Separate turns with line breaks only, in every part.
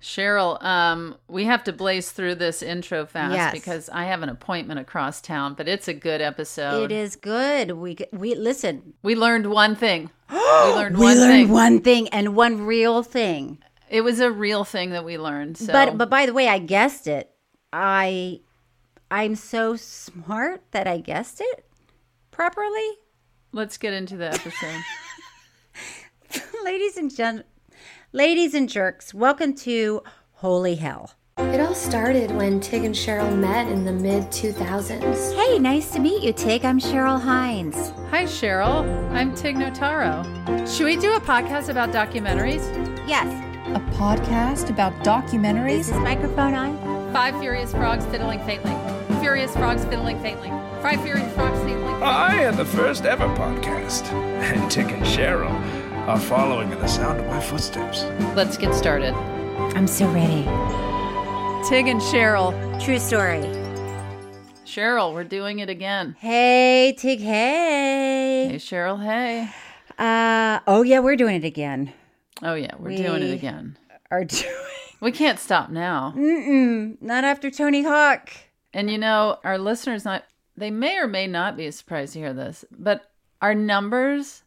Cheryl, um, we have to blaze through this intro fast
Yes.
because I have an appointment across town, but it's a good episode.
It is good. We we listen.
We learned one thing. we learned
We
one
learned
thing.
one thing and one real thing.
It was a real thing that we learned. So.
But but by the way, I guessed it. I I'm so smart that I guessed it properly.
let's get into the episode.
ladies and gen ladies and jerks, welcome to Holy Hell.
It all started when Tig and Cheryl met in the mid 2000s.
Hey, nice to meet you, Tig. I'm Cheryl Hines.
Hi, Cheryl. I'm Tig Notaro. Should we do a podcast about documentaries?
Yes.
A podcast about
Is
documentaries?
this microphone on?
Five furious frogs fiddling faintly. Furious frogs fiddling faintly. Five furious frogs fiddling faintly.
I am the first ever podcast, and Tig and Cheryl are following in the sound of my footsteps.
Let's get started.
I'm so ready.
Tig and Cheryl.
True story.
Cheryl, we're doing it again.
Hey, Tig.
Hey,
Hey.
Cheryl. Hey.
Uh oh yeah, we're doing it again.
Oh yeah, we're doing it again.
Are doing
We can't stop now.
Mm-mm, not after Tony Hawk.
And you know, our listeners not they may or may not be surprised to hear this, but our numbers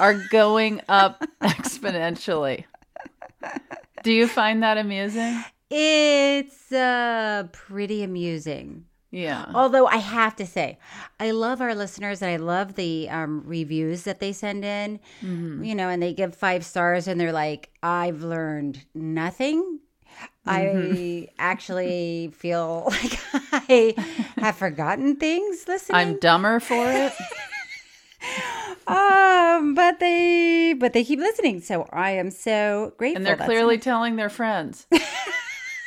are going up exponentially. Do you find that amusing?
It's uh pretty amusing.
Yeah.
Although I have to say, I love our listeners and I love the um, reviews that they send in. You know, and they give five stars and they're like, "I've learned nothing." I actually feel like I have forgotten things listening.
I'm dumber for it.
um, but they but they keep listening, so I am so grateful.
And they're clearly telling their friends.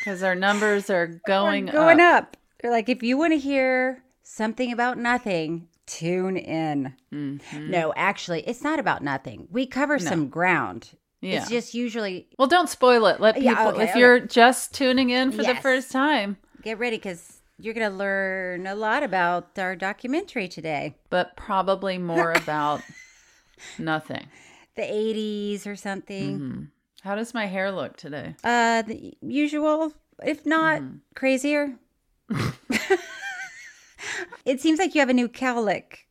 Because our numbers are going,
going
up.
up. They're like, if you want to hear something about nothing, tune in.
Mm-hmm.
No, actually, it's not about nothing. We cover some ground.
Yeah.
It's just usually
Well, don't spoil it. Let people,
Yeah, okay,
if
okay.
you're just tuning in for the first time,
get ready because you're going to learn a lot about our documentary today.
but probably more about nothing.
The 80s or something.
Mm-hmm. How does my hair look today?
Uh, the usual, if not
Mm-hmm.
crazier. it seems like you have a new cowlick.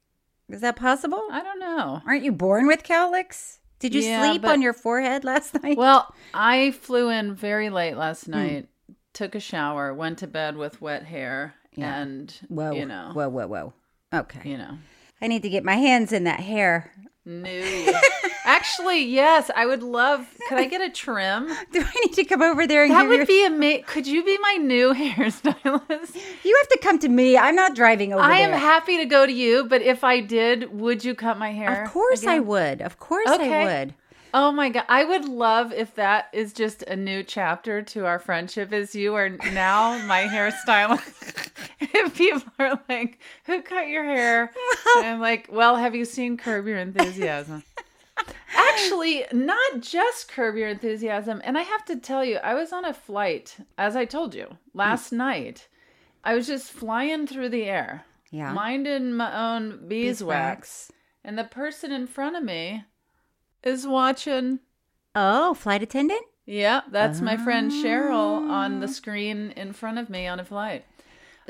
Is that possible?
I don't know.
Aren't you born with cowlicks? Did you
Yeah,
sleep
but-
on your forehead last night?
Well, I flew in very late last
Hmm.
night, took a shower, went to bed with wet hair,
Yeah.
and
whoa,
you know,
whoa, whoa, whoa. Okay,
you know,
I need to get my hands in that hair.
no. Actually, yes, I would love. Could I get a trim?
Do I need to come over there and
That would
you?
be amazing. Could you be my new hairstylist?
You have to come to me. I'm not driving over
I am happy to go to you, but if I did, would you cut my hair?
Of course I would. Of course
Okay.
I would.
Oh my god, I would love if that is just a new chapter to our friendship. Is you are now my hairstylist. if people are like, "Who cut your hair?" and I'm like, "Well, have you seen Curb Your Enthusiasm?" actually not just Curb Your Enthusiasm. And I have to tell you, I was on a flight, as I told you last hmm. night. I was just flying through the air,
Yeah.
minding my own beeswax. And the person in front of me is watching.
Oh, flight attendant?
Yeah, that's my friend Cheryl on
Ah.
the screen in front of me on a flight.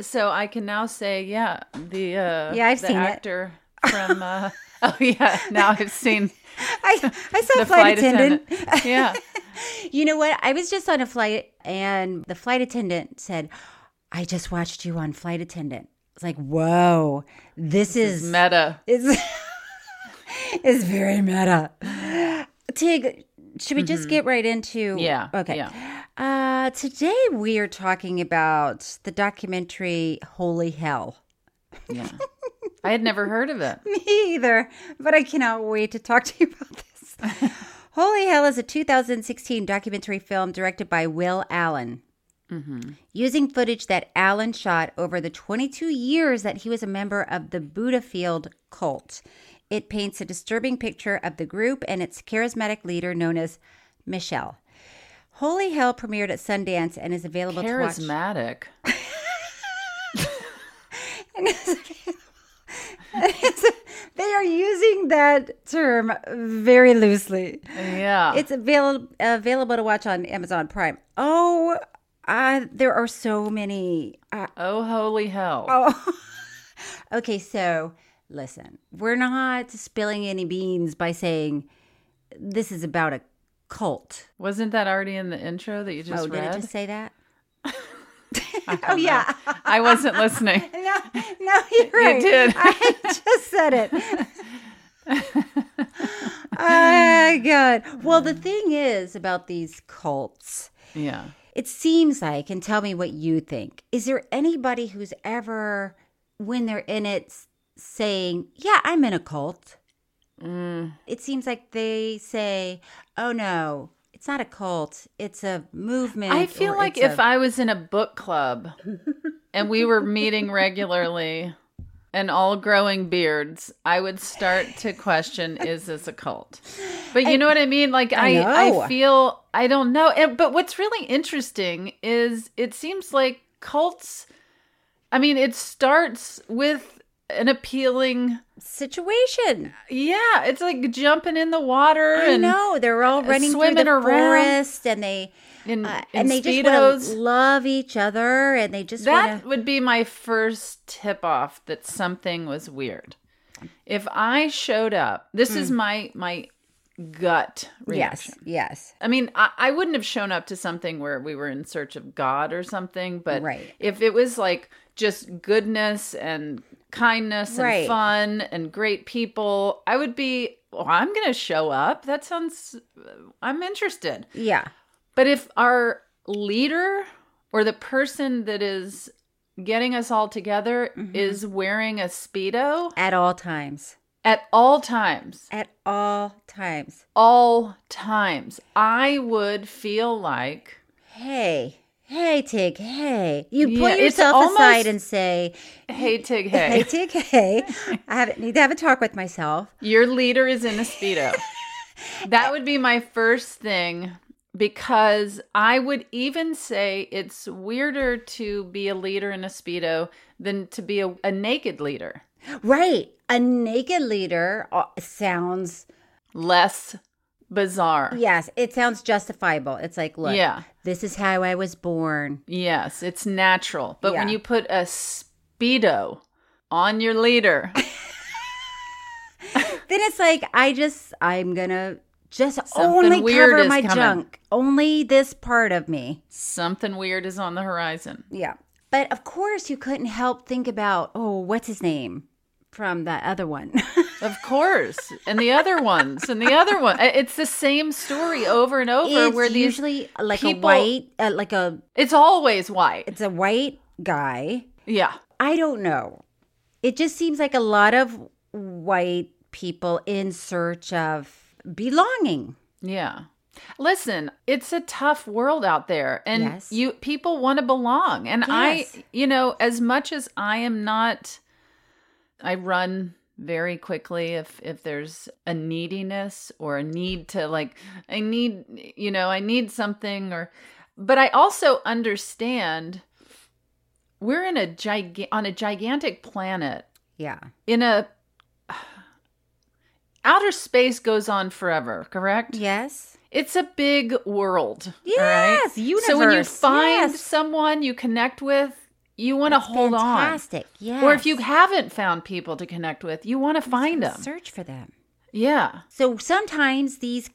So I can now say, yeah, the uh,
Yeah, I've
the
seen it.
actor from. Uh, oh yeah, now I've seen
I, I saw
the
a flight, attendant.
Yeah,
You know what? I was just on a flight and the flight attendant said, I just watched you on flight attendant. It's like, whoa, this, is
meta.
is is very meta. Tig, should we just get right into
Mm-hmm. Yeah,
Okay.
yeah.
Uh today we are talking about the documentary Holy Hell.
Yeah, I had never heard of it.
Me either, but I cannot wait to talk to you about this. Holy Hell is a 2016 documentary film directed by Will Allen. Using footage that Allen shot over the 22 years that he was a member of the Buddha Field cult, it paints a disturbing picture of the group and its charismatic leader known as Michel. Holy Hell premiered at Sundance and is available to watch.
Charismatic.
they are using that term very loosely.
Yeah,
It's available available to watch on Amazon Prime. Oh, uh, there are so many. Uh,
oh holy hell.
oh, okay. So listen, we're not spilling any beans by saying this is about a cult.
Wasn't that already in the intro that you just
oh, did
read?
it just say that? oh yeah.
I wasn't listening.
No, no, you're right.
did.
I just said it. oh God. Well, the thing is about these cults.
Yeah.
It seems like, and tell me what you think. Is there anybody who's ever, when they're in it, saying, "Yeah, I'm in a cult"?
Mm.
It seems like they say, "Oh no, it's not a cult; it's a movement."
I feel like if
a-
I was in a book club and we were meeting regularly and all growing beards, I would start to question is this a cult? But you know what I mean? Like
I
I I, feel I don't know. And, but what's really interesting is it seems like cults I mean it starts with an appealing
situation.
yeah, it's like jumping in the water
I
and
know they're all running
swimming
through the
around
forest, and they
in,
uh,
in
and they just
speedos.
want to love each other, and they just
That
want to.
would be my first tip off that something was weird. If I showed up, this is my my gut
Hmm. Yes, yes.
I mean, I, I wouldn't have shown up to something where we were in search of God or something, but
Right.
if it was like just goodness and kindness and
Right.
fun and great people, I would be, well, I'm going to show up. That sounds, I'm interested.
Yeah.
But if our leader or the person that is getting us all together
Mm-hmm.
is wearing a Speedo
At all times.
at all times,
At all times.
all times, I would feel like,
Hey, hey, Tig, hey. You
Yeah, it's
yourself
almost-
aside and say,
hey, Tig,
hey,
hey,
Tig, hey. I have, need to have a talk with myself.
your leader is in a Speedo. that would be my first thing because I would even say it's weirder to be a leader in a Speedo than to be a, a naked leader.
Right. A naked leader uh, sounds,
Less bizarre.
yes, it sounds justifiable. It's like, look,
Yeah.
this is how I was born.
Yes, it's natural. But when you put a speedo on your leader,
Then it's like, I just, I'm going to just
Something
only
weird
cover my
coming.
junk. Only this part of me.
something weird is on the horizon.
Yeah. But of course, you couldn't help think about, oh, what's his name from that other one?
Of course. And the other ones, and the other one. It's the same story over and over
it's
where these
usually like
people-
a white, uh, like a,
it's always white.
it's a white guy.
Yeah.
I don't know. It just seems like a lot of white people in search of belonging.
Yeah. Listen, it's a tough world out there and
Yes.
you people want to belong. And
Yes.
I, you know, as much as I am not I run very quickly if if there's a neediness or a need to like I need you know, I need something or but I also understand we're in a giga- on a gigantic planet
Yeah.
in a outer space goes on forever, correct?
Yes.
It's a big world.
Yes,
right? So when you find
yes.
someone you connect with, you want to hold
Fantastic.
on.
Yes.
Or if you haven't found people to connect with, you want to find them.
search for them.
Yeah.
So sometimes these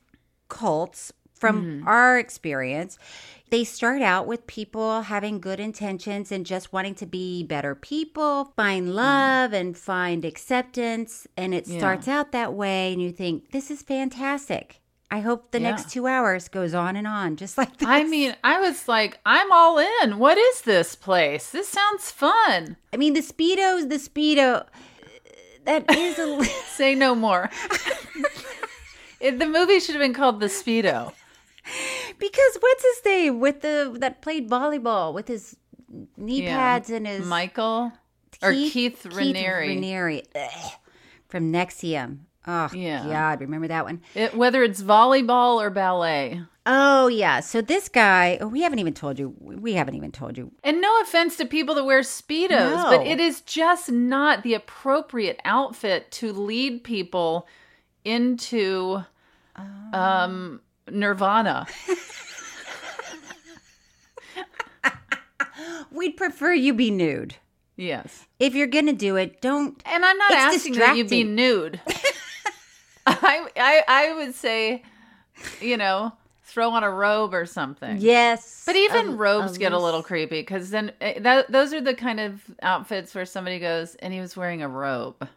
cults, from
Mm-hmm.
our experience, they start out with people having good intentions and just wanting to be better people, find love and find acceptance. And it
Mm-hmm. Yeah.
starts out that way, and you think, this is fantastic. I hope the
Yeah.
next two hours goes on and on, just like this.
I mean, I was like, I'm all in. What is this place? This sounds fun.
I mean, the Speedos, the Speedo, that is a.
Say no more. it, the movie should have been called The Speedo.
Because what's his name with the that played volleyball with his knee
Yeah.
pads and his
Michael or Keith, Raniere.
Raniere. Ugh. from NXIVM. Oh
Yeah.
God, remember that one?
It, whether it's volleyball or ballet.
Oh yeah. So this guy, oh, we haven't even told you. We haven't even told you.
And no offense to people that wear Speedos,
No.
but it is just not the appropriate outfit to lead people into
Oh.
um, Nirvana.
We'd prefer you be nude.
Yes.
If you're gonna do it, don't.
And I'm not asking that you be nude. I, I I would say, you know, throw on a robe or something.
Yes.
But even
Um,
robes get a little creepy because then eh, that, those are the kind of outfits where somebody goes and he was wearing a robe.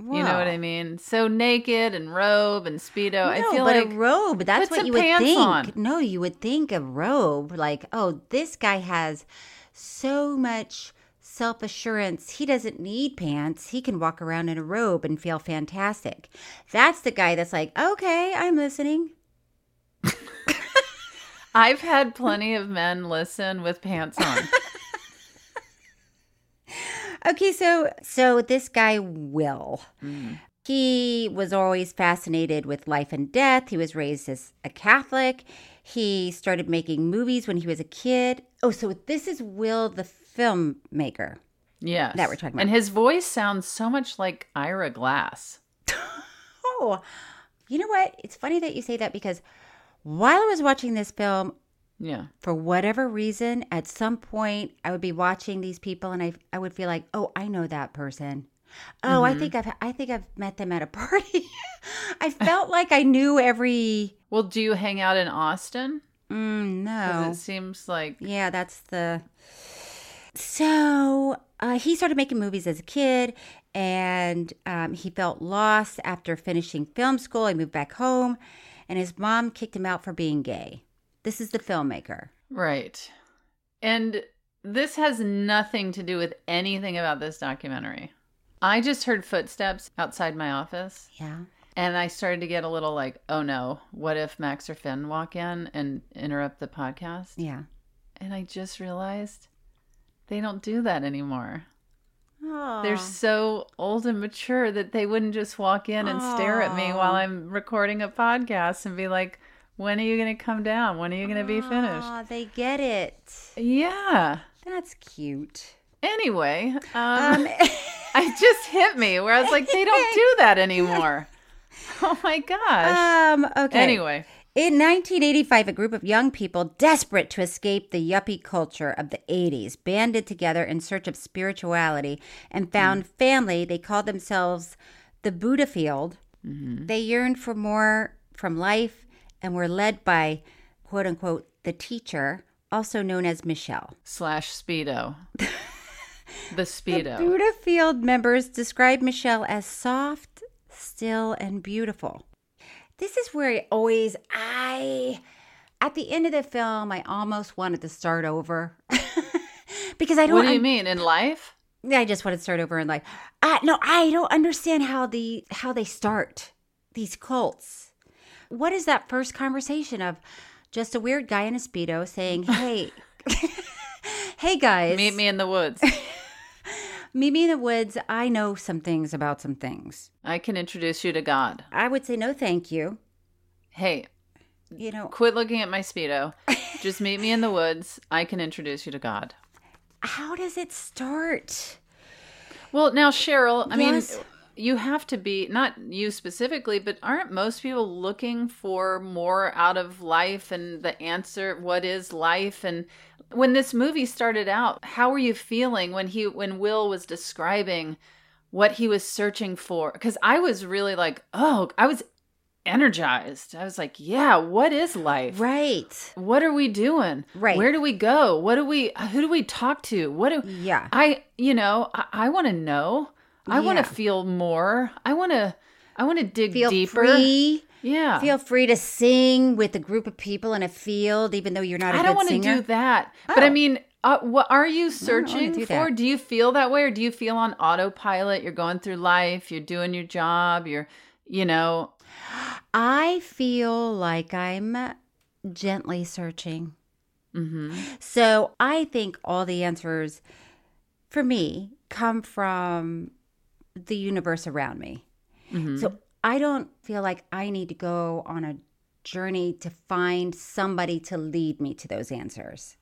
You know what I mean? So naked and robe and speedo. I feel
but
like
a robe. That's what you would think.
on.
No, you would think a robe. Like, oh, this guy has so much self assurance. He doesn't need pants. He can walk around in a robe and feel fantastic. That's the guy that's like, okay, I'm listening.
I've had plenty of men listen with pants on.
Okay, so so this guy Will. Mm. He was always fascinated with life and death. He was raised as a Catholic. He started making movies when he was a kid. Oh, so this is Will the filmmaker.
Yes.
That we're talking about.
And his voice sounds so much like Ira Glass.
Oh, you know what? It's funny that you say that because while I was watching this film,
Yeah.
for whatever reason, at some point, I would be watching these people, and I I would feel like, oh, I know that person. Oh, I think I've I think I've met them at a party. I felt like I knew every.
Well, do you hang out in Austin?
Mm, no.
It seems like
Yeah, that's the. So uh, he started making movies as a kid, and um, he felt lost after finishing film school. He moved back home, and his mom kicked him out for being gay. This is the filmmaker.
right. And this has nothing to do with anything about this documentary. I just heard footsteps outside my office.
Yeah.
And I started to get a little like, oh no, what if Max or Finn walk in and interrupt the podcast?
Yeah.
And I just realized they don't do that anymore.
Oh.
They're so old and mature that they wouldn't just walk in and stare at me while I'm recording a podcast and be like, when are you going to come down? When are you going to be finished?
They get it.
Yeah.
That's cute.
Anyway, um,
Um,
I just hit me where I was like, they don't do that anymore. Oh my gosh.
um, okay.
Anyway,
In 1985, a group of young people desperate to escape the yuppie culture of the 80s banded together in search of spirituality and hmm. found family. They called themselves the Buddha Field. Mm-hmm. They yearned for more from life and were led by, quote unquote, the teacher, also known as Michel.
slash Speedo. the Speedo.
Buddha Field members describe Michel as soft, still, and beautiful. This is where I always I at the end of the film I almost wanted to start over. because I don't
what do you
un-
mean? In life?
I just want to start over in life. uh, no, I don't understand how the how they start these cults. What is that first conversation of just a weird guy in a speedo saying, "Hey, hey guys,
Meet me in the woods.
Meet me in the woods. I know some things about some things.
I can introduce you to God.
I would say no, thank you.
Hey,
You know,
quit looking at my Speedo. Just meet me in the woods. I can introduce you to God.
how does it start?
Well, now, Cheryl, I
Yes.
mean, you have to be, not you specifically, but aren't most people looking for more out of life and the answer, what is life? And when this movie started out, how were you feeling when he, when Will was describing what he was searching for? Because I was really like, oh, I was energized. I was like, yeah, what is life?
Right.
What are we doing?
Right.
Where do we go? What do we who do we talk to? What do
Yeah.
I you know, I, I want to know. I want to feel more. I want to I want to dig
Feel
deeper.
free.
Yeah.
Feel free to sing with a group of people in a field, even though you're not a
I don't want to do that. But I
Oh.
mean, uh, what are you searching
do
for?
that.
Do you feel that way or do you feel on autopilot? You're going through life, you're doing your job, you're you know,
I feel like I'm gently searching.
mhm.
So I think all the answers for me come from the universe around me.
Mhm.
So I don't feel like I need to go on a journey to find somebody to lead me to those answers.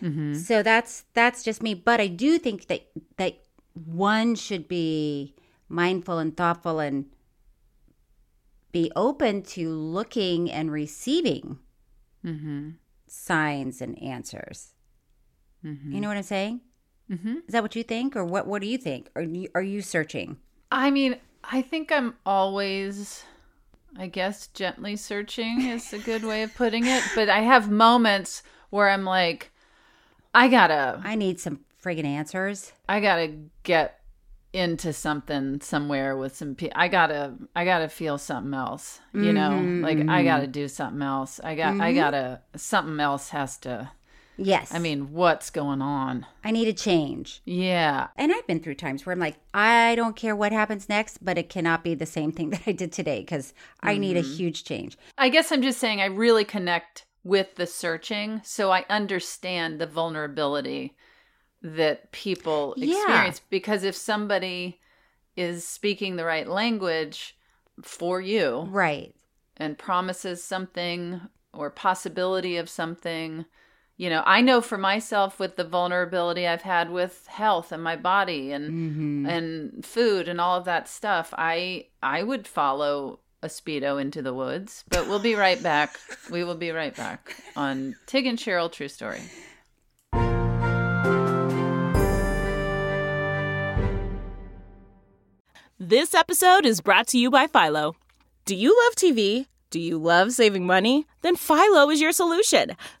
Mhm.
So that's that's just me, but I do think that that one should be mindful and thoughtful and be open to looking and receiving
Mhm.
signs and answers.
Mhm.
You know what I'm saying?
Mhm.
Is that what you think, or what? What do you think? Are you are you searching?
I mean, I think I'm always, I guess, gently searching is a good way of putting it. But I have moments where I'm like, I gotta,
I need some friggin' answers.
I gotta get into something somewhere with some people. I gotta, I gotta feel something else. You know,
Mhm,
like I gotta do something else. I got, I
Mhm.
gotta, something else has to.
Yes.
I mean, what's going on?
I need a change.
Yeah.
And I've been through times where I'm like, I don't care what happens next, but it cannot be the same thing that I did today because I need a
Mhm.
huge change.
I guess I'm just saying I really connect with the searching, so I understand the vulnerability that people
Yeah.
experience. Because if somebody is speaking the right language for you
Right.
and promises something or possibility of something, you know, I know for myself with the vulnerability I've had with health and my body and
Mm-hmm.
and food and all of that stuff i i would follow a speedo into the woods but we'll be right back we will be right back on tig and cheryl true story
This episode is brought to you by Philo. Do you love TV? Do you love saving money? Then Philo is your solution.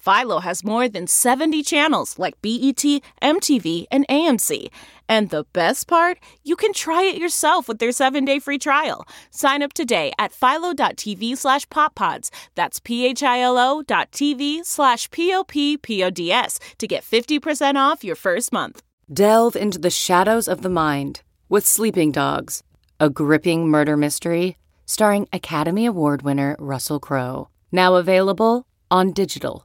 Philo has more than 70 channels like BET, MTV, and AMC. And the best part, you can try it yourself with their 7-day free trial. Sign up today at philo.tv slash poppods. That's p-h-i-l-o dot tv slash p-o-p-p-o-d-s to get 50% off your first month.
Delve into the shadows of the mind with Sleeping Dogs, a gripping murder mystery starring Academy Award winner Russell Crowe. Now available on digital.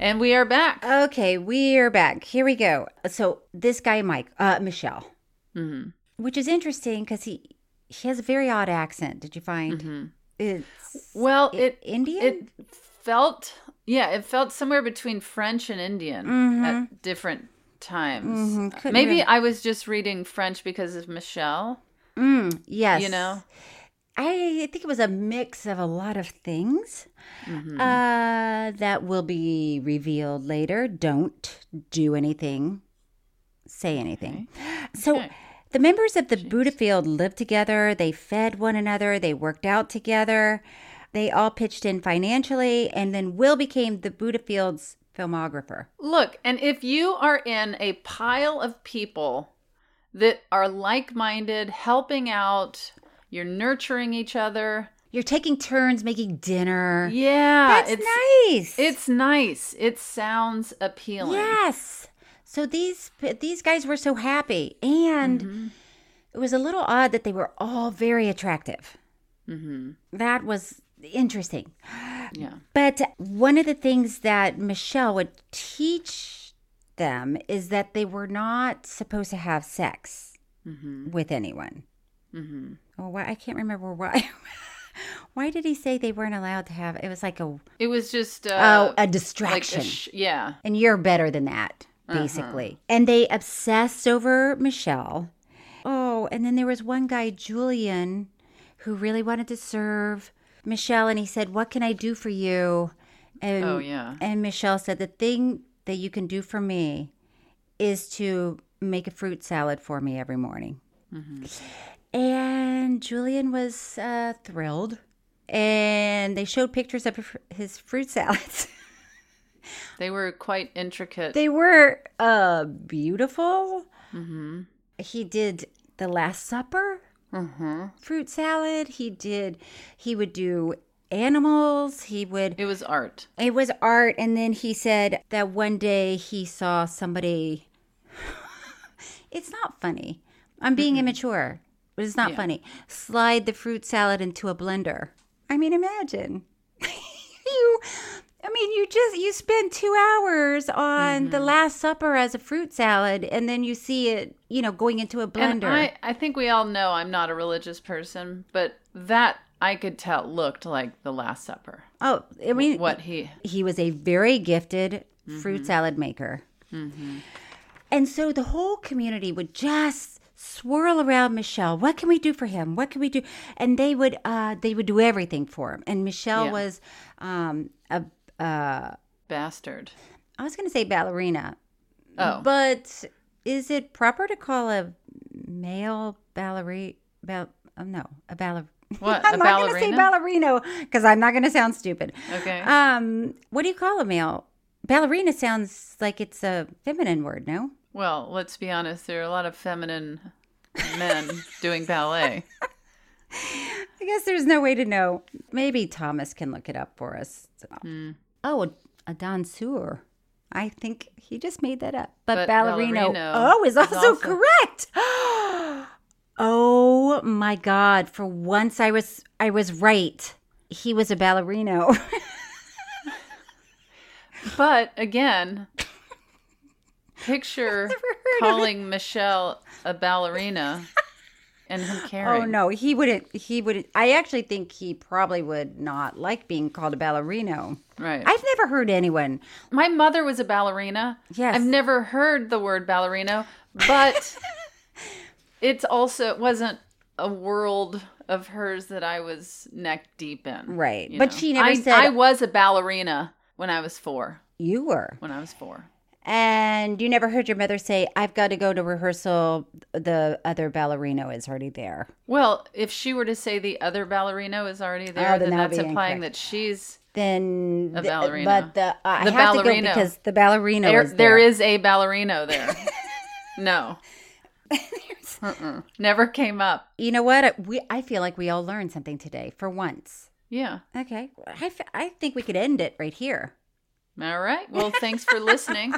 And we are back
Okay, we're back. Here we go. So this guy, Mike, uh, Michel,
mm-hmm.
which is interesting because he he has a very odd accent. Did you find?
Mm-hmm.
It's
well it
Indian.
it felt yeah it felt somewhere between french and indian
Mhm.
at different times
Mhm,
maybe
really-
i was just reading french because of michel
Mm, yes.
you know
I think it was a mix of a lot of things uh, that will be revealed later. Don't do anything, say anything. So.
Okay.
The members of the Buddha Field lived together. They fed one another. They worked out together. They all pitched in financially, and then Will became the Buddha Field's filmographer.
Look, and if you are in a pile of people that are like minded, helping out, you're nurturing each other.
You're taking turns making dinner.
Yeah,
That's
it's
nice.
It's nice. It sounds appealing.
Yes. So these these guys were so happy, and
Mm-hmm.
it was a little odd that they were all very attractive. Mm-hmm. That was interesting.
Yeah.
But one of the things that Michel would teach them is that they were not supposed to have sex with anyone. Mm-hmm. Oh, why I can't remember why. why did he say they weren't allowed to have? It was like a
It was just uh,
oh a
like
distraction.
a sh- yeah.
and you're better than that, basically. And they obsessed over Michel. Oh, and then there was one guy, Julian, who really wanted to serve Michel, and he said, "What can I do for you?" And
Oh, yeah.
and Michel said, "The thing that you can do for me is to make a fruit salad for me every morning." And Julian was uh, thrilled, and they showed pictures of his fruit salads.
They were quite intricate.
They were uh beautiful. Mm-hmm. He did the Last Supper, mm-hmm. fruit salad. He did. He would do animals. He would.
it was art.
It was art, and then he said that one day he saw somebody. it's not funny. I'm being immature, but it's not
Yeah.
funny. Slide the fruit salad into a blender. I mean, imagine you. I mean, you just you spend two hours on the mm-hmm. Last Supper as a fruit salad, and then you see it, you know, going into a
And
blender.
I, I think we all know I'm not a religious person, but that I could tell looked like the Last Supper.
oh, I mean,
What he
he was a very gifted fruit mm-hmm. salad maker. Mm-hmm. And so the whole community would just swirl around Michel. What can we do for him? What can we do? And they would uh they would do everything for him. And Michel
Yeah.
was um a uh
bastard.
I was going to say ballerina.
Oh.
But is it proper to call a male ballerina bal- oh, no, a baller
What,
I'm not going to say ballerino because I'm not going to sound stupid.
Okay.
Um, what do you call a male? Ballerina sounds like it's a feminine word, no?
Well, let's be honest, there are a lot of feminine men doing ballet.
I guess there's no way to know. Maybe Thomas can look it up for us. Hmm. Oh, a, a danseur. I think he just made that up. But,
But
ballerino,
ballerino
oh, is
is
also,
also-
correct. oh my God! For once, I was I was right. He was a ballerino.
But again, picture calling Michel a ballerina and him carrying.
oh no, he wouldn't. He wouldn't. I actually think he probably would not like being called a ballerino.
Right.
I've never heard anyone.
My mother was a ballerina.
Yes.
I've never heard the word ballerino, but it's also it wasn't a world of hers that I was neck deep in.
Right. But
know.
she never
I,
said-
I was a ballerina when I was four.
You were.
When I was four.
And you never heard your mother say, I've got to go to rehearsal. The other ballerino is already there.
Well, if she were to say the other ballerino is already oh, there,
Oh, then
then, that's implying
incorrect.
that she's
Then
A ballerina.
but the I
The
have to go because the ballerino
there,
is there.
there is a ballerino there. no. Uh-uh. Never came up.
You know what? We I feel like we all learned something today for once.
Yeah.
Okay, I, f- I think we could end it right here.
All right. Well, thanks for listening.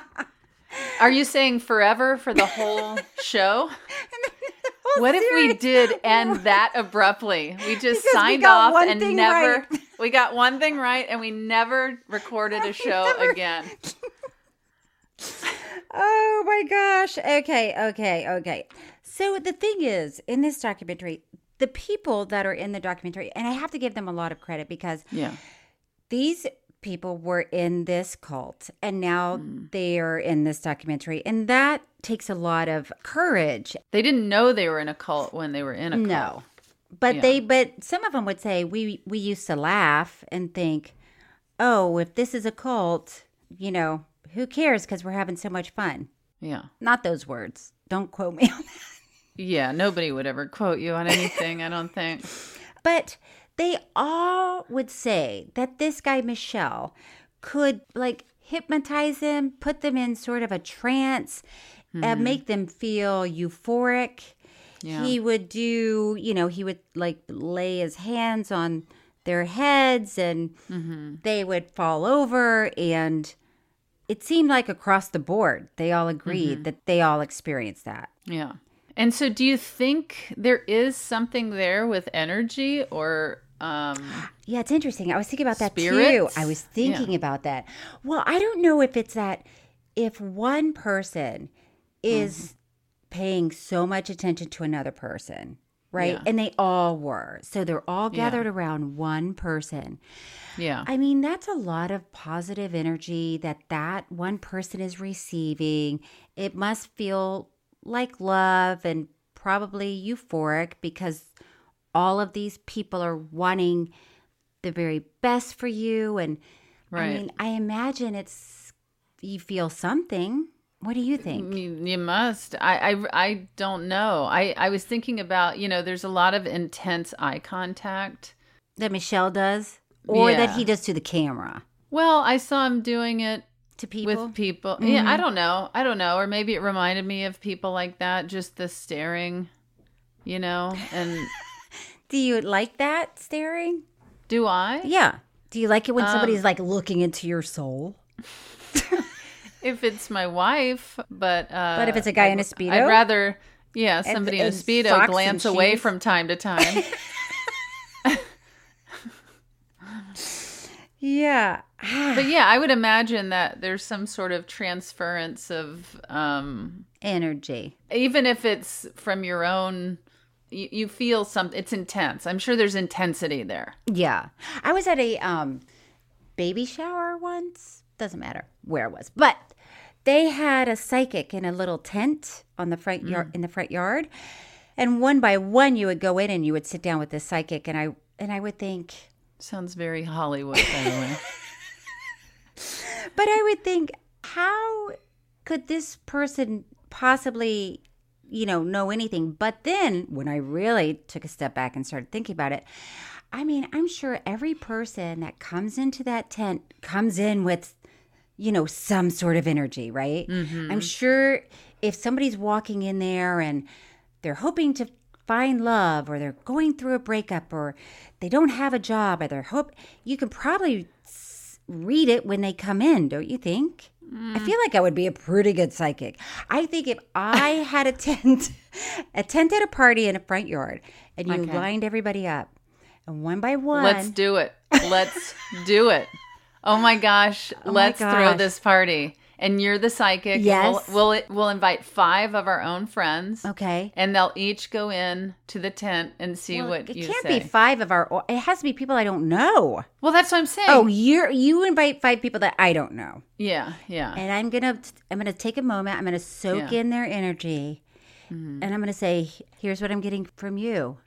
Are you saying forever for the whole show? What if we did end that abruptly? We just
Because
signed off and never
right.
we got one thing right and we never recorded a show again.
Oh my gosh. Okay, okay, okay. So the thing is, in this documentary, the people that are in the documentary, and I have to give them a lot of credit because
Yeah.
these people were in this cult and now
Mm.
they are in this documentary. And that takes a lot of courage.
They didn't know they were in a cult when they were in a cult.
No. But
Yeah.
they but some of them would say we we used to laugh and think, "Oh, if this is a cult, you know, who cares cuz we're having so much fun."
Yeah.
Not those words. Don't quote me on that.
Yeah. Nobody would ever quote you on anything, I don't think.
But they all would say that this guy Michel could like hypnotize them, put them in sort of a trance, and make them feel euphoric.
Yeah.
He would do, you know, he would like lay his hands on their heads and mm-hmm. they would fall over and it seemed like across the board they all agreed mm-hmm. that they all experienced that.
Yeah. And so do you think there is something there with energy or um
Yeah, it's interesting. I was thinking about that too. I was thinking about that. Well, I don't know if it's that if one person is
Mm-hmm.
paying so much attention to another person, right?
Yeah.
And they all were. So they're all
Yeah.
gathered around one person.
yeah.
I mean, that's a lot of positive energy that that one person is receiving. It must feel like love and probably euphoric because all of these people are wanting the very best for you and I mean, I imagine it's you feel something. What do you think?
You, you must. I, I I don't know. I I was thinking about, you know, there's a lot of intense eye contact.
That Michel does or that he does to the camera
Well, I saw him doing it
to people? Mm-hmm.
with people. Yeah, I don't know. I don't know. Or maybe it reminded me of people like that, just the staring, you know? And
do you like that staring?
do I?
Yeah. Do you like it when
Um,
somebody's like looking into your soul?
If it's my wife, but uh
But if it's a guy in a Speedo?
I'd rather yeah, somebody in a speedo
and
glance away from time to time.
Yeah.
but yeah, I would imagine that there's some sort of transference of um
Energy.
even if it's from your own you, you feel something it's intense i'm sure there's intensity there
Yeah. I was at a um baby shower once. Doesn't matter where it was. But they had a psychic in a little tent on the front yard in the front yard. And one by one you would go in and you would sit down with the psychic and I and I would think
sounds very hollywood by the way
But I would think, how could this person possibly, you know, know anything? But then when I really took a step back and started thinking about it, I mean, I'm sure every person that comes into that tent comes in with, you know, some sort of energy, right? I'm mm-hmm. sure if somebody's walking in there and they're hoping to find love or they're going through a breakup or they don't have a job or they're hope you can probably read it when they come in don't you think? I feel like i would be a pretty good psychic. I think if i had a tent a tent at a party in a front yard and you
Okay.
lined everybody up and one by one
let's do it. Let's do it. Oh my gosh.
Oh my
let's throw
gosh.
this party and you're the psychic
Yes.
we'll, we'll we'll invite five of our own friends
okay
and they'll each go in to the tent and see
Well,
what
it
you
can't
say
be five of our it has to be people i don't know
well that's what i'm saying
oh you're you invite five people that i don't know
yeah yeah
and I'm gonna I'm gonna take a moment. I'm gonna soak
Yeah.
in their energy, mm-hmm. and I'm gonna say, "Here's what I'm getting from you.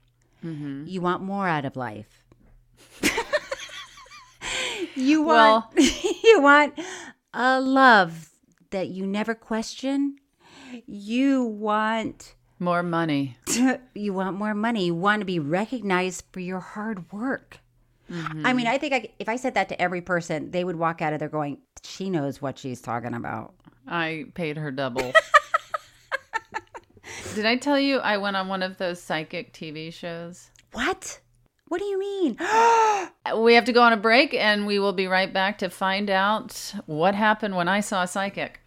Mm-hmm. You want more out of life. you want you want a love that you never question. You want
more money
you want more money. You want to be recognized for your hard work." I mean, I think I, if I said that to every person, they would walk out of there going, "She knows what she's talking about."
I paid her double. Did I tell you I went on one of those psychic TV shows?
What? What do you mean?
We have to go on a break and we will be right back to find out what happened when I saw a psychic.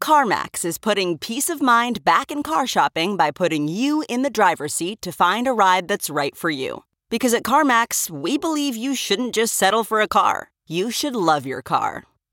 CarMax is putting peace of mind back in car shopping by putting you in the driver's seat to find a ride that's right for you. Because at CarMax, we believe you shouldn't just settle for a car, you should love your car.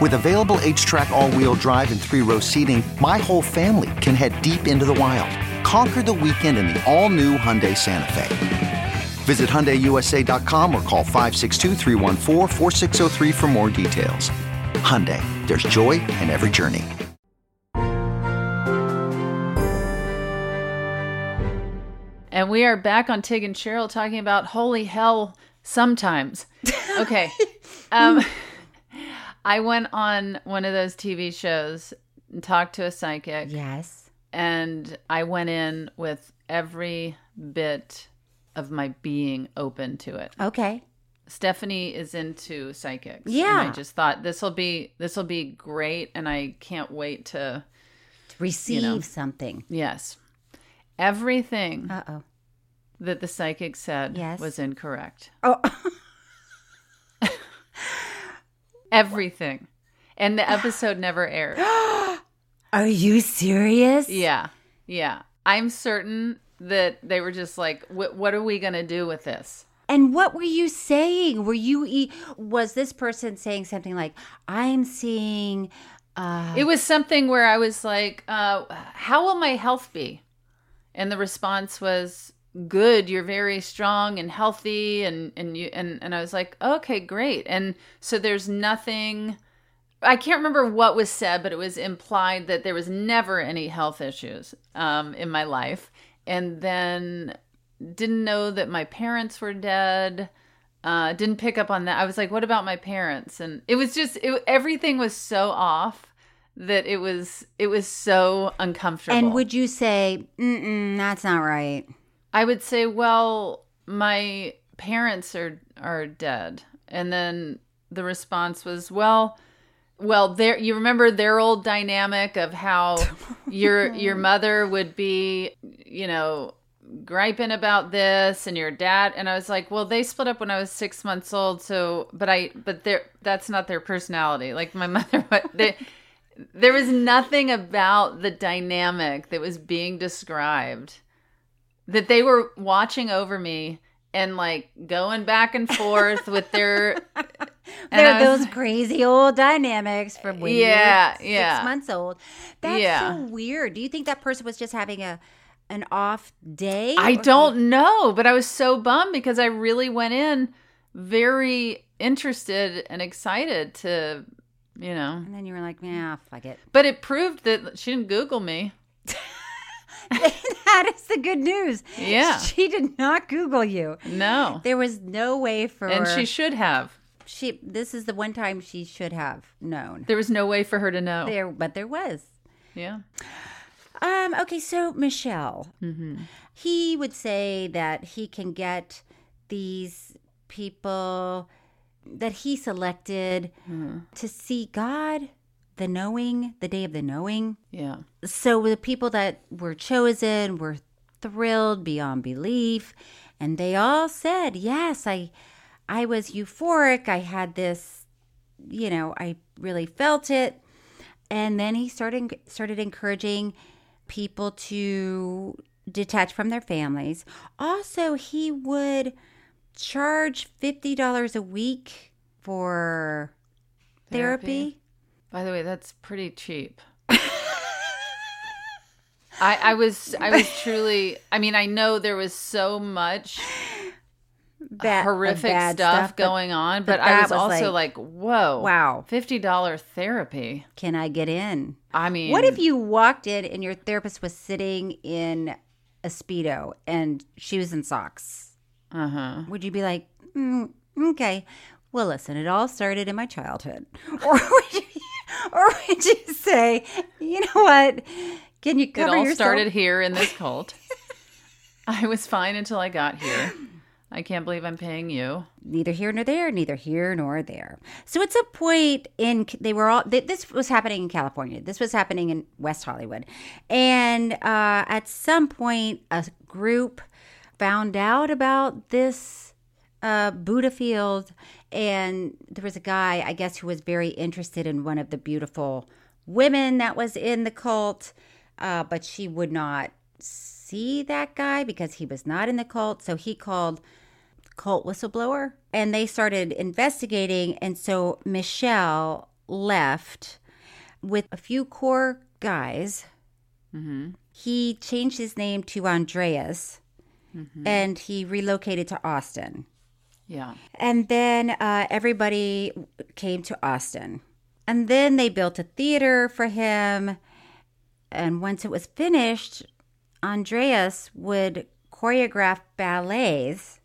With available HTRAC, all wheel drive, and three row seating, my whole family can head deep into the wild. Conquer the weekend in the all new Hyundai Santa Fe. Visit HyundaiUSA.com or call 562 for more details. Hyundai, there's joy in every journey.
And we are back on Tig and Cheryl talking about holy hell sometimes. Okay. um, I went on one of those TV shows and talked to a psychic.
Yes.
And I went in with every bit of my being open to it.
Okay.
Stephanie is into psychics.
Yeah.
And I just thought this will be this will be great and I can't wait to
Receive
know.
something.
Yes. Everything
Uh oh.
that the psychic said
Yes.
was incorrect.
Oh.
Everything. And the episode never aired.
Are you serious?
Yeah. Yeah. I'm certain that they were just like, "What are we going to do with this?"
And what were you saying? Were you e- was this person saying something like, "I'm seeing uh
It was something where I was like, uh, "How will my health be?" And the response was, "Good. You're very strong and healthy." And and you and and I was like, "Okay, great." And so there's nothing. I can't remember what was said, but it was implied that there was never any health issues um, in my life. And then didn't know that my parents were dead. Uh, didn't pick up on that. I was like, "What about my parents?" And it was just it, everything was so off that it was it was so uncomfortable.
and would you say, Mm-mm, that's not right?
I would say, "Well, my parents are are dead," and then the response was, "Well." Well, there you remember their old dynamic of how your your mother would be, you know, griping about this and your dad and I was like, "Well, they split up when I was 6 months old, so but I but there that's not their personality. Like my mother they there was nothing about the dynamic that was being described that they were watching over me and like going back and forth with their
There those crazy old dynamics from when
Yeah,
you were six
yeah.
months old. That's
Yeah.
so weird. Do you think that person was just having a an off day?
I don't know, but I was so bummed because I really went in very interested and excited to, you know.
And then you were like, yeah, fuck it.
But it proved that she didn't Google me.
that is the good news.
Yeah.
She did not Google you.
No.
There was no way for
And she should have.
she this is the one time she should have known.
There was no way for her to know.
There but there was.
Yeah.
Um, okay, so Michel,
Mm-hmm.
he would say that he can get these people that he selected
Mm-hmm.
to see God, the knowing, the day of the knowing.
Yeah.
So the people that were chosen were thrilled beyond belief, and they all said, "Yes, I, I was euphoric. I had this, you know, I really felt it." And then he started started encouraging people to detach from their families. Also, he would charge fifty dollars a week for therapy.
By the way, that's pretty cheap. I, I was I was truly I mean I know there was so much
Ba- of
horrific
bad
stuff,
but-
going on,
but
but, I was,
was
also
like,
like, whoa,
wow.
fifty dollar therapy.
Can I get in?
I mean,
What if you walked in and your therapist was sitting in a speedo and shoes and socks?
Uh huh.
Would you be like, mm, okay, well, listen, it all started in my childhood, or would you, or would you say, you know what? Can you cover It
all
yourself?
started here in this cult. I was fine until I got here. I can't believe I'm paying you.
neither here nor there, neither here nor there. So it's a point in they were all th- this was happening in California. This was happening in West Hollywood, and uh, at some point, a group found out about this uh, Buddha field, and there was a guy, I guess, who was very interested in one of the beautiful women that was in the cult, uh, but she would not see that guy because he was not in the cult. So he called cult whistleblower and they started investigating. And so Michel left with a few core guys. He changed his name to Andreas and he relocated to Austin.
Yeah.
And then uh, everybody came to Austin. And then they built a theater for him. And once it was finished, Andreas would choreograph ballets.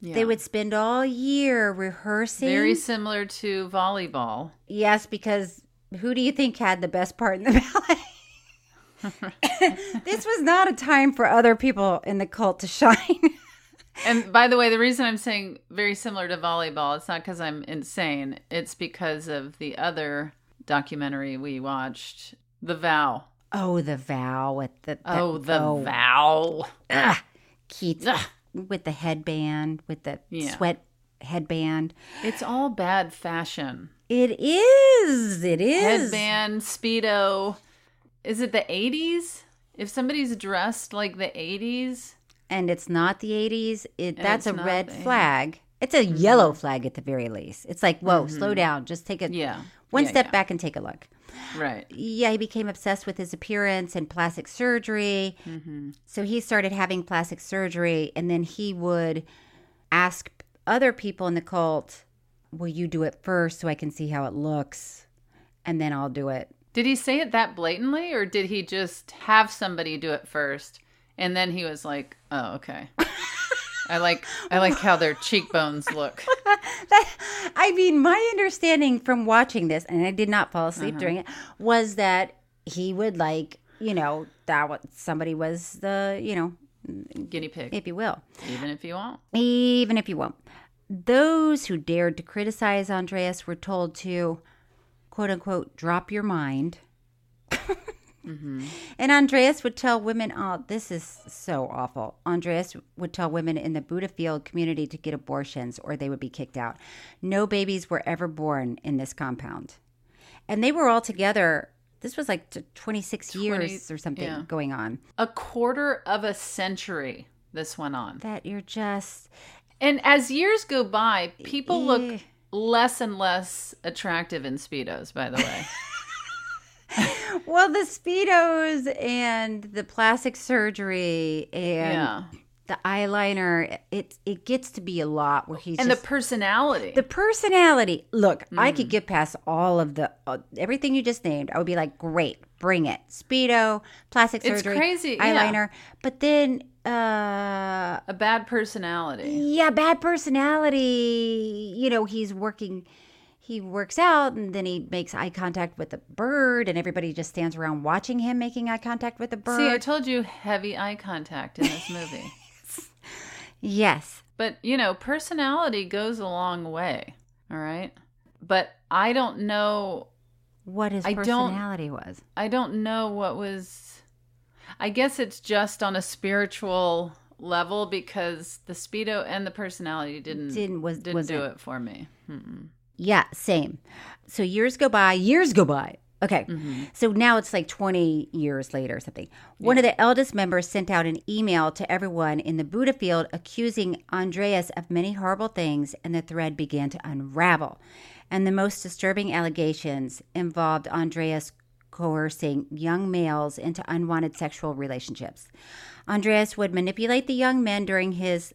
Yeah.
They would spend all year rehearsing.
Very similar to volleyball.
yes, because who do you think had the best part in the ballet? this was not a time for other people in the cult to shine.
And by the way, the reason I'm saying very similar to volleyball, it's not because I'm insane. It's because of the other documentary we watched, The Vow.
oh, the vow with the, the
Oh, The oh. Vow.
Ugh, Keith
Ugh.
with the headband, with the
Yeah.
sweat headband.
It's all bad fashion.
It is. It is.
Headband, Speedo. Is it the 80s? If somebody's dressed like the 80s,
And it's not the 80s. It that's
it's
a red
the
flag. It's a yellow flag at the very least. It's like, whoa, slow down. Just take a
Mm-hmm. Yeah.
one
Yeah,
step
yeah.
back and take a look.
right.
Yeah, he became obsessed with his appearance and plastic surgery.
Mm-hmm.
So he started having plastic surgery, and then he would ask other people in the cult, "Will you do it first so I can see how it looks, and then I'll do it."
Did he say it that blatantly or did he just have somebody do it first and then he was like, "Oh, okay." I like I like how their cheekbones look.
That, I mean, my understanding from watching this, and I did not fall asleep uh-huh. during it, was that he would like, you know, that what somebody was the, you know,
Guinea pig.
if you will.
Even if you won't.
even if you won't. Those who dared to criticize Andreas were told to, quote unquote, drop your mind. And Andreas would tell women, oh, this is so awful. Andreas would tell women in the Buddha field community to get abortions or they would be kicked out. No babies were ever born in this compound. And they were all together. This was like t- 26 years or something
yeah.
going on.
A quarter of a century this went on.
That you're just.
And as years go by, people
Eh.
look less and less attractive in speedos, by the way.
Well, the speedos and the plastic surgery and
yeah.
the eyeliner, it it gets to be a lot. Where he's
And
just,
the personality.
the personality. Look, I
Mm.
could get past all of the uh, everything you just named. I would be like, great, bring it. Speedo, plastic
It's
surgery,
crazy, yeah.
eyeliner. But then, uh,
a bad personality.
yeah, bad personality. You know, he's working. He works out and then he makes eye contact with the bird, and everybody just stands around watching him making eye contact with the bird.
See, I told you heavy eye contact in this movie.
yes.
But, you know, personality goes a long way. All right. But I don't know.
What his
I don't-
personality was.
I don't know what was. I guess it's just on a spiritual level because the speedo and the personality didn't
Didn't- was-
didn't do it for me. Mm-mm.
Yeah, same. So years go by, years go by. Okay. Mm-hmm. So now it's like 20 years later or something. One of the eldest members sent out an email to everyone in the Buddha field accusing Andreas of many horrible things, and the thread began to unravel. And the most disturbing allegations involved Andreas coercing young males into unwanted sexual relationships. Andreas would manipulate the young men during his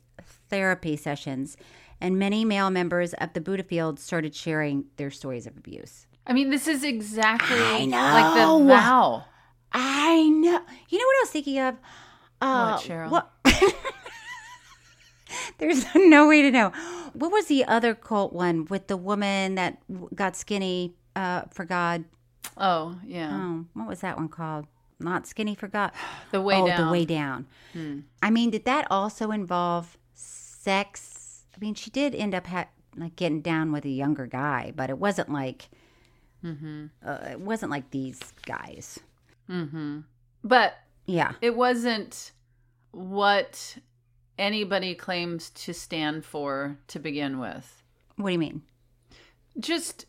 therapy sessions, and many male members of the Buddha field started sharing their stories of abuse.
I mean, this is exactly
I
like the
know.
vow.
I know. You know what I was thinking of? Uh,
What, Cheryl?
What? There's no way to know. What was the other cult one with the woman that got skinny uh, for God?
Oh, yeah.
Oh, what was that one called? Not skinny for God.
The way
oh,
down.
the way down. I mean, did that also involve sex? I mean, she did end up ha- like getting down with a younger guy, but it wasn't like uh, it wasn't like these guys.
Mm-hmm. But
Yeah.
it wasn't what anybody claims to stand for to begin with.
What do you mean?
Just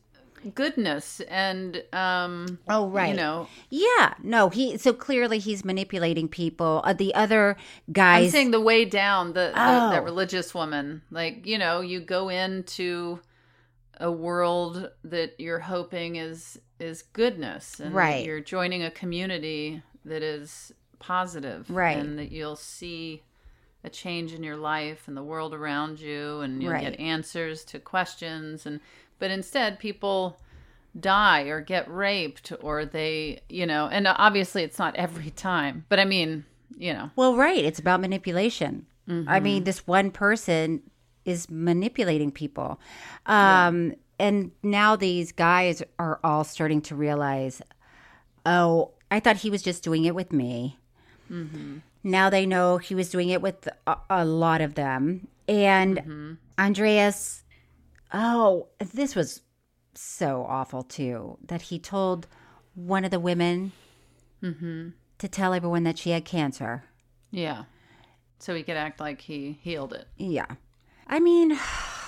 goodness and um
Oh, right.
you know
Yeah, no, he so clearly he's manipulating people. Uh, the other guys i'm
saying the way down the, the
Oh.
that religious woman like you know you go into a world that you're hoping is is goodness and
Right.
you're joining a community that is positive
Right.
and that you'll see a change in your life and the world around you and you'll
Right.
get answers to questions and but instead people die or get raped or they you know and obviously it's not every time but i mean you know
well, right, it's about manipulation. I
Mm-hmm.
mean, this one person is manipulating people, um, and now these guys are all starting to realize, oh, I thought he was just doing it with me.
Mm-hmm.
Now they know he was doing it with a, a lot of them. And
Mm-hmm.
Andreas, oh, this was so awful too that he told one of the women
Mm-hmm.
to tell everyone that she had cancer.
Yeah. So he could act like he healed it.
Yeah. I mean,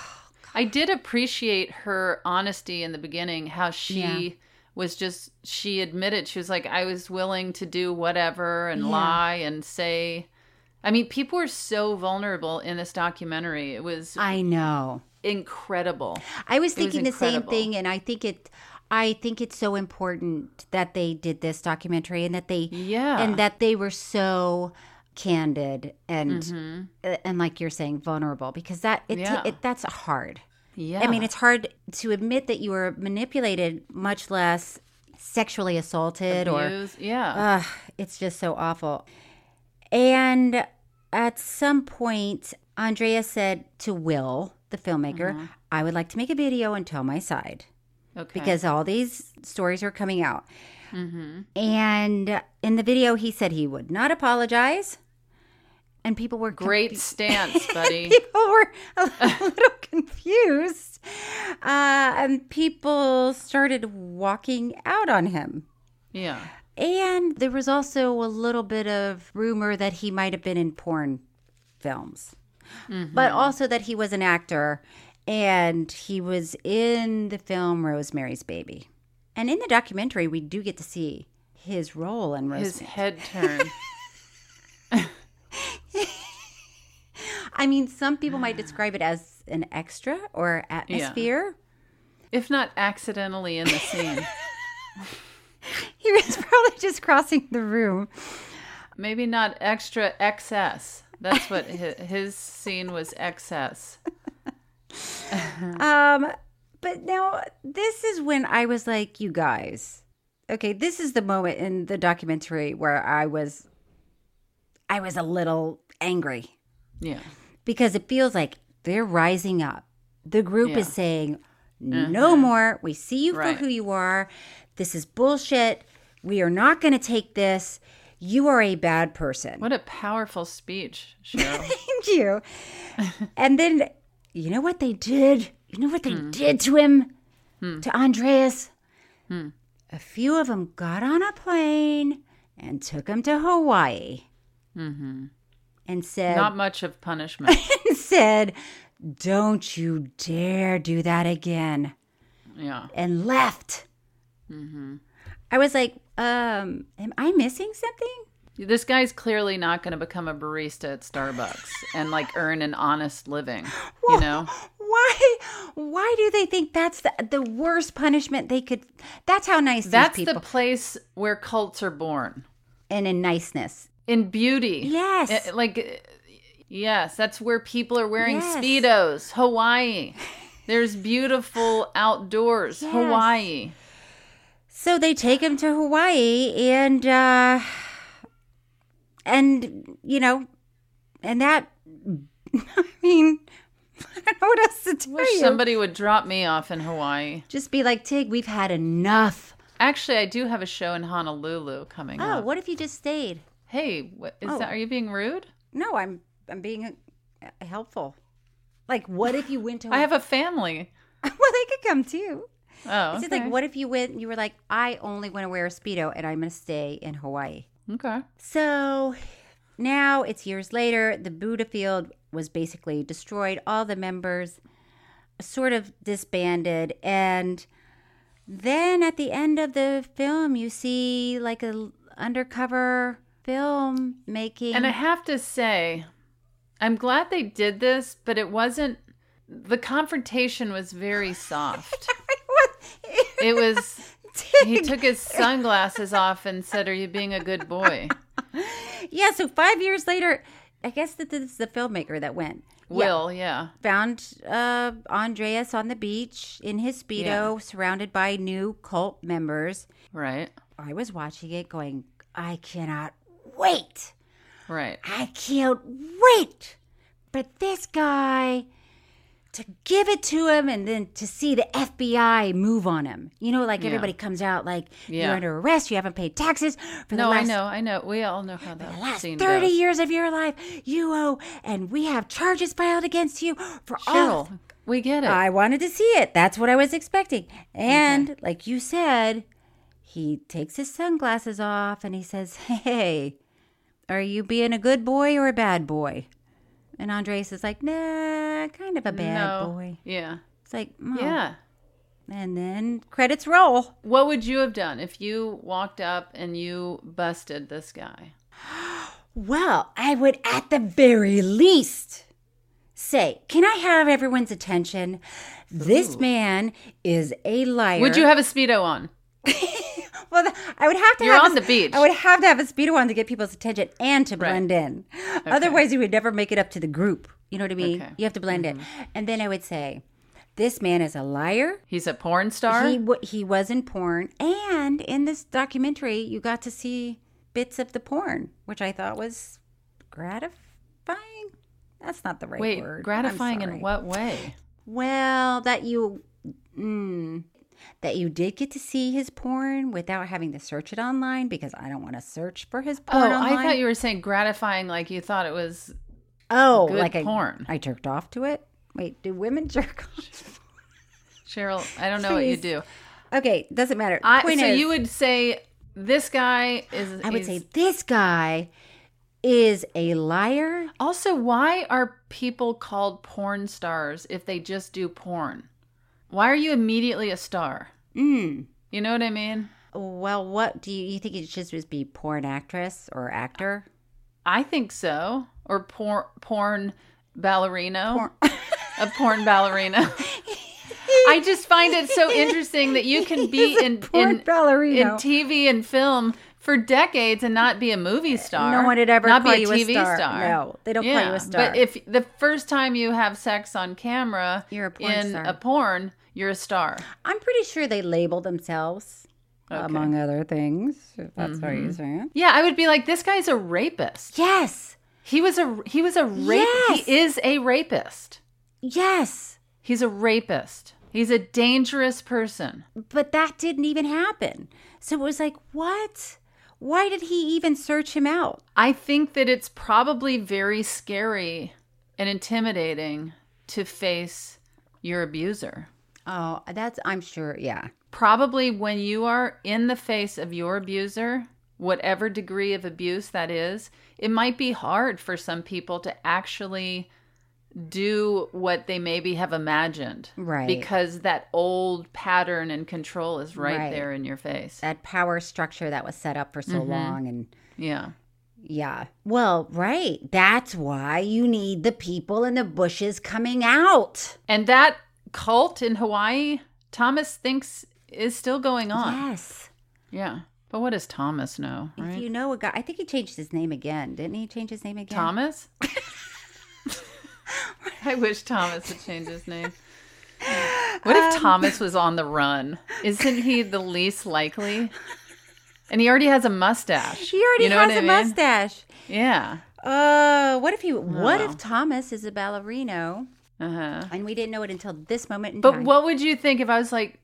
I did appreciate her honesty in the beginning, how she
Yeah.
was just, she admitted, she was like, I was willing to do whatever and
Yeah.
lie and say. I mean, people were so vulnerable in this documentary. It was
I know.
Incredible.
I was
It was
thinking the same thing, and I think it. I think it's so important that they did this documentary and that they
Yeah.
and that they were so candid and
Mhm.
uh, and like you're saying vulnerable because that it,
Yeah.
it that's hard.
Yeah.
I mean, it's hard to admit that you were manipulated, much less sexually assaulted or
yeah.
Ugh, it's just so awful. And at some point, Andrea said to Will, the filmmaker, I would like to make a video and tell my side
Okay.
because all these stories are coming out.
Mhm.
And in the video, he said he would not apologize. And people were
Great
confu-
stance, buddy.
people were a little confused. Uh, and people started walking out on him.
yeah.
And there was also a little bit of rumor that he might have been in porn films, Mm-hmm. but also that he was an actor and he was in the film Rosemary's Baby. And in the documentary, we do get to see his role in
His head turn.
I mean, some people might describe it as an extra or atmosphere.
if not accidentally in the scene.
He was probably just crossing the room.
Maybe not extra excess. That's what his, his scene was excess.
Um, but now this is when I was like, you guys, okay, this is the moment in the documentary where I was, I was a little angry
Yeah.
because it feels like they're rising up. The group
Yeah.
is saying, no more. We see you
Right.
for who you are. This is bullshit. We are not going to take this. You are a bad person.
What a powerful speech.
Thank you. and then, you know what they did? You know what they
Hmm.
did to him? To Andreas? A few of them got on a plane and took him to Hawaii. And said,
Not much of punishment.
and said, Don't you dare do that again.
Yeah.
And left.
Mm-hmm.
I was like, um, am I missing something?
This guy's clearly not going to become a barista at Starbucks and like earn an honest living. You know?
Why? Why do they think that's the, the worst punishment they could? That's how nice
That's the place where cults are born.
and in niceness.
In beauty.
Yes.
Eh, Like, eh, yes, that's where people are wearing
Yes.
Speedos. Hawaii. There's beautiful outdoors.
Yes.
Hawaii.
So they take him to Hawaii, and uh, and you know, and that. I mean, I don't know what else to tell
Wish
you.
somebody would drop me off in Hawaii.
Just be like Tig. We've had enough.
Actually, I do have a show in Honolulu coming
Oh,
up.
what if you just stayed?
Hey, what, is
Oh.
that? Are you being rude?
No, I'm I'm being uh, helpful. Like, what if you went to?
I have a family.
well, they could come too.
Oh,
It's
okay.
like, what if you went? You were like, I only want to wear a speedo, and I'm going to stay in Hawaii.
Okay.
So now it's years later. The Buddha field was basically destroyed. All the members sort of disbanded, and then at the end of the film, you see like a undercover film making.
And I have to say, I'm glad they did this, but it wasn't. The confrontation was very soft. it was. He took his sunglasses off and said, "Are you being a good boy?"
yeah. So five years later, I guess that this is the filmmaker that went. Yeah.
Will, yeah.
found uh, Andreas on the beach in his speedo,
Yeah.
surrounded by new cult members.
Right.
I was watching it, going, I cannot wait.
Right.
I can't wait But this guy to give it to him and then to see the FBI move on him. You know, like
Yeah.
everybody comes out like
Yeah.
you're under arrest, you haven't paid taxes for the
No, I know, I know. We all know how that
last
scene
30
goes.
years of your life you owe and we have charges filed against you for all
Cheryl, we get it.
I wanted to see it. That's what I was expecting. And like you said, he takes his sunglasses off and he says, Hey, are you being a good boy or a bad boy? And Andres is like, Nah, kind of a bad
no.
boy.
Yeah.
It's like, oh.
Yeah.
And then credits roll.
What would you have done if you walked up and you busted this guy?
Well, I would at the very least say, Can I have everyone's attention? This man is a liar.
Would you have a speedo on?
Well, I would have to
You're
have
on
a-
the beach.
I would have to have a speedo on to get people's attention and to blend in. Otherwise, you would never make it up to the group. You know what I mean?
Okay. Mm-hmm.
You have to blend in. And then I would say, this man is a liar.
He's a porn star.
He w- he was in porn, and in this documentary, you got to see bits of the porn, which I thought was gratifying. That's not the right
Wait,
word.
Gratifying in what way?
Well, that you, mm, that you did get to see his porn without having to search it online because I don't want to search for his porn.
Oh,
porn.
I thought you were saying gratifying like you thought it was
oh
good
like
porn.
I, jerked off to it. Wait, do women jerk off?
Cheryl, I don't know what you do.
Okay, doesn't matter.
I,
Point
so
is,
you would say this guy is
I would say this guy is a liar.
Also, why are people called porn stars if they just do porn? Why are you immediately a star?
Mm.
You know what I mean?
Well, what do you, you think it should just be porn actress or actor?
I think so. Or por- porn ballerino. a porn ballerina. I just find it so interesting that you can be in
porn
in, in. TV and film for decades and not be a movie star.
No one would ever
not
call
be a
you a
TV
star. No, they don't call you a star.
But if the first time you have sex on camera
You're a porn
in
star.
a porn, you're a star.
I'm pretty sure they label themselves, among other things. If that's what
Mm-hmm.
you're saying.
Yeah, I would be like, this guy's a rapist.
Yes,
He was a he was a rape.
Yes.
He is a rapist.
yes,
He's a rapist. He's a dangerous person.
but that didn't even happen. So it was like, what? Why did he even search him out?
I think that it's probably very scary and intimidating to face your abuser.
Oh, that's I'm sure. Yeah,
Probably when you are in the face of your abuser, whatever degree of abuse that is, it might be hard for some people to actually do what they maybe have imagined.
Right.
Because that old pattern and control is right,
Right.
there in your face.
that power structure that was set up for so
Mm-hmm.
long, and
Yeah.
yeah. Well, right. That's why you need the people in the bushes coming out.
And that cult in Hawaii, Thomas thinks is still going on.
Yes.
Yeah. But what does Thomas know,
If you know a guy, I think he changed his name again. Didn't he change his name again?
Thomas? I wish Thomas had changed his name. What if
Um,
Thomas was on the run? Isn't he the least likely? And he already has a mustache.
He already
You know
has a
mean?
mustache.
Yeah.
Uh, what if he? What if Thomas is a ballerino
Uh-huh.
and we didn't know it until this moment
But
time?
what would you think if I was like,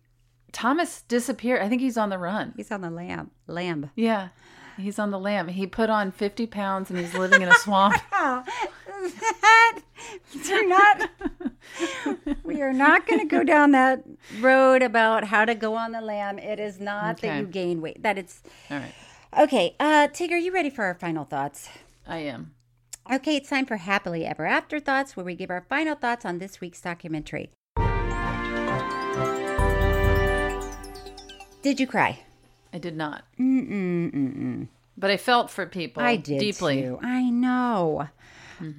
Thomas disappeared? I think he's on the run.
He's on the lamb. Lamb.
Yeah. He's on the lamb. He put on 50 pounds and he's living in a swamp.
that we're not. we are not going to go down that road about how to go on the lamb. It is not that you gain weight. That it's
All right.
okay. Uh, Tig, are you ready for our final thoughts?
I am.
Okay, it's time for happily ever after thoughts, where we give our final thoughts on this week's documentary. Did you cry?
I did not.
Mm-mm-mm-mm.
But I felt for people
I did
deeply.
too. I know.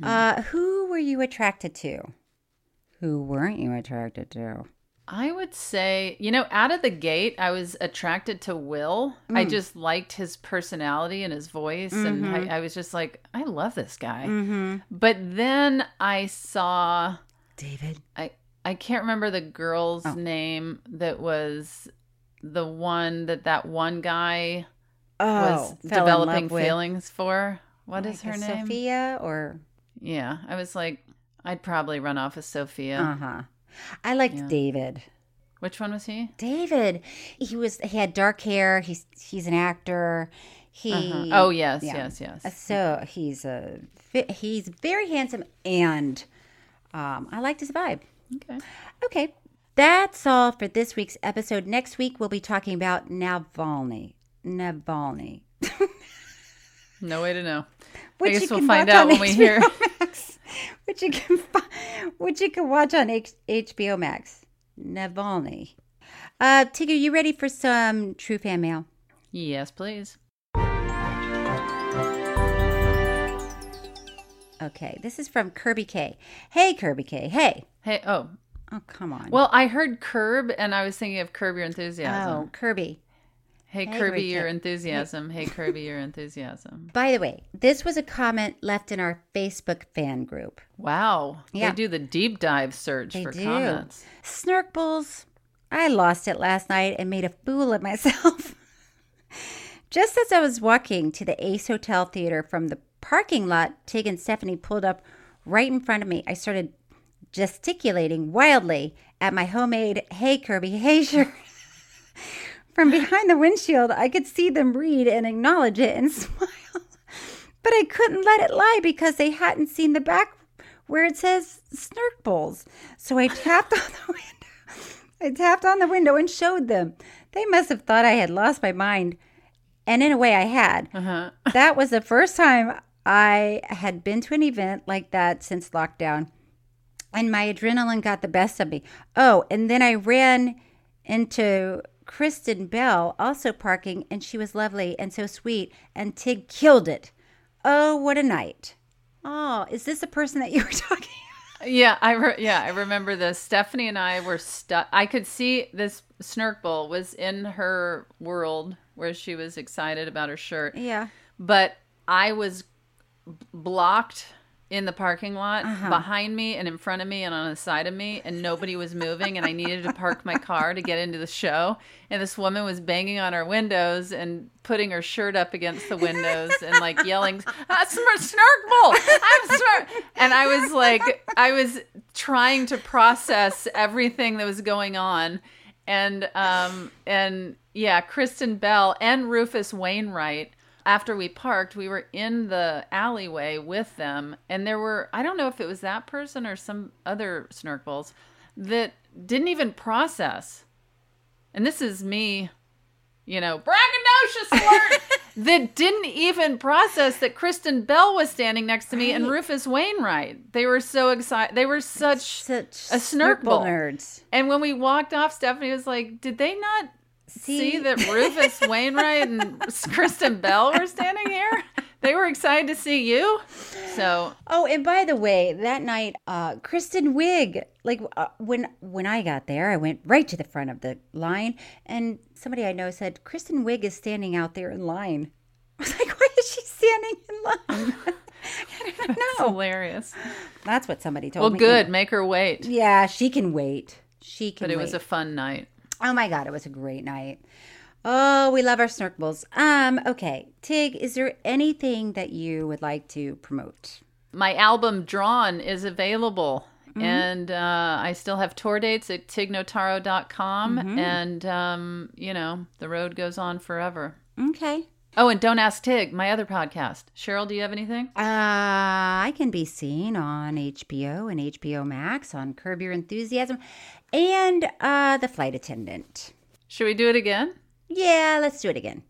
Uh, who were you attracted to? Who weren't you attracted to?
I would say, you know, out of the gate, I was attracted to Will. I
Mm.
just liked his personality and his voice. And
Mhm.
I, I was just like, I love this guy.
Mhm.
But then I saw
David.
I, I can't remember the girl's
Oh.
name that was the one that that one guy
Oh,
was developing feelings for. What is
Like
her name?
Sophia or
Yeah, I was like, I'd probably run off with Sophia.
uh huh. I liked
Yeah.
David.
Which one was he?
David. He was. He had dark hair. He's he's an actor. He.
Uh-huh. Oh, yes, yes, yes.
So he's a he's very handsome and um, I liked his vibe.
Okay.
Okay. That's all for this week's episode. Next week we'll be talking about Navalny. Navalny.
No way to know.
Which
I
you
guess we'll
can
find out
on
when we hear.
Max. which you can which you can watch on H- HBO Max. Navalny. Uh, Tigger, you ready for some true fan mail?
Yes, please.
Okay, this is from Kirby K. Hey, Kirby K. Hey.
Hey, oh,
Oh, come on.
well, I heard Curb, and I was thinking of Curb Your enthusiasm. oh.
Kirby.
Hey,
hey,
Kirby, your enthusiasm. Hey, Kirby, your enthusiasm.
By the way, this was a comment left in our Facebook fan group.
Wow.
Yeah.
They do the deep dive search
They
for
do.
comments.
Snark Bulls. I lost it last night and made a fool of myself. Just as I was walking to the Ace Hotel Theater from the parking lot, Tig and Stephanie pulled up right in front of me. I started gesticulating wildly at my homemade Hey Kirby, hey shirt. From behind the windshield, I could see them read and acknowledge it and smile. But I couldn't let it lie because they hadn't seen the back where it says Snark Bowls. So I tapped on the window. I tapped on the window and showed them. They must have thought I had lost my mind. And in a way, I had.
Uh-huh.
that was the first time I had been to an event like that since lockdown. And my adrenaline got the best of me. Oh, and then I ran into Kristen Bell, also parking, and she was lovely and so sweet. And Tig killed it. Oh, what a night. Oh, is this the person that you were talking
Yeah, I re- yeah, I remember this. Stephanie and I were stuck. I could see this snark bull was in her world where she was excited about her shirt.
Yeah.
But I was blocked in the parking lot
Uh-huh.
behind me and in front of me and on the side of me and nobody was moving and I needed to park my car to get into the show. And this woman was banging on our windows and putting her shirt up against the windows and like yelling "Ah, sm- snark bull I'm and I was like I was trying to process everything that was going on. And um and yeah Kristen Bell and Rufus Wainwright after we parked we were in the alleyway with them and there were I don't know if it was that person or some other snorkels that didn't even process and this is me you know braggadocious alert that didn't even process that Kristen Bell was standing next to me and Rufus Wainwright they were so excited they were such
Such
a
ball. nerds.
and when we walked off, Stephanie was like, "Did they not see,
See?
that Rufus Wainwright and Kristen Bell were standing here? They were excited to see you." So
Oh, and by the way, that night, uh, Kristen Wiig, like uh, when when I got there, I went right to the front of the line, and somebody I know said Kristen Wiig is standing out there in line. I was like, why is she standing in line? I don't
it's
know.
hilarious.
That's what somebody told
Well,
me.
Well, good. Make her wait.
Yeah, she can wait. She can.
But it
wait.
was a fun night.
Oh my god, it was a great night. Oh, we love our snorkels. Um, okay. Tig, is there anything that you would like to promote?
My album Drawn is available.
Mm-hmm.
And uh, I still have tour dates at tignotaro.com.
Mm-hmm.
And, um, you know, the road goes on forever.
Okay.
Oh, and Don't Ask Tig, my other podcast. Cheryl, do you have anything?
Uh, I can be seen on HBO and HBO Max on Curb Your Enthusiasm and uh, The Flight Attendant.
Should we do it again?
Yeah, let's do it again.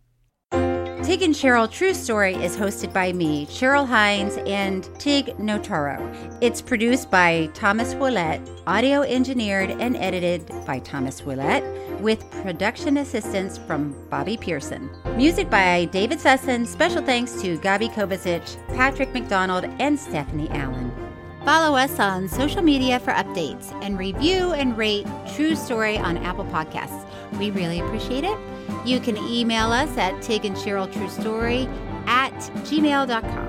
Tig and Cheryl True Story is hosted by me, Cheryl Hines, and Tig Notaro. It's produced by Thomas Willett, audio engineered and edited by Thomas Willett, with production assistance from Bobby Pearson. Music by David Sussin. Special thanks to Gabi Kovacic, Patrick McDonald, and Stephanie Allen. Follow us on social media for updates and review and rate True Story on Apple Podcasts. We really appreciate it. You can email us at Tig and Cheryl True Story at gmail.com.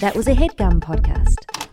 That was a headgum podcast.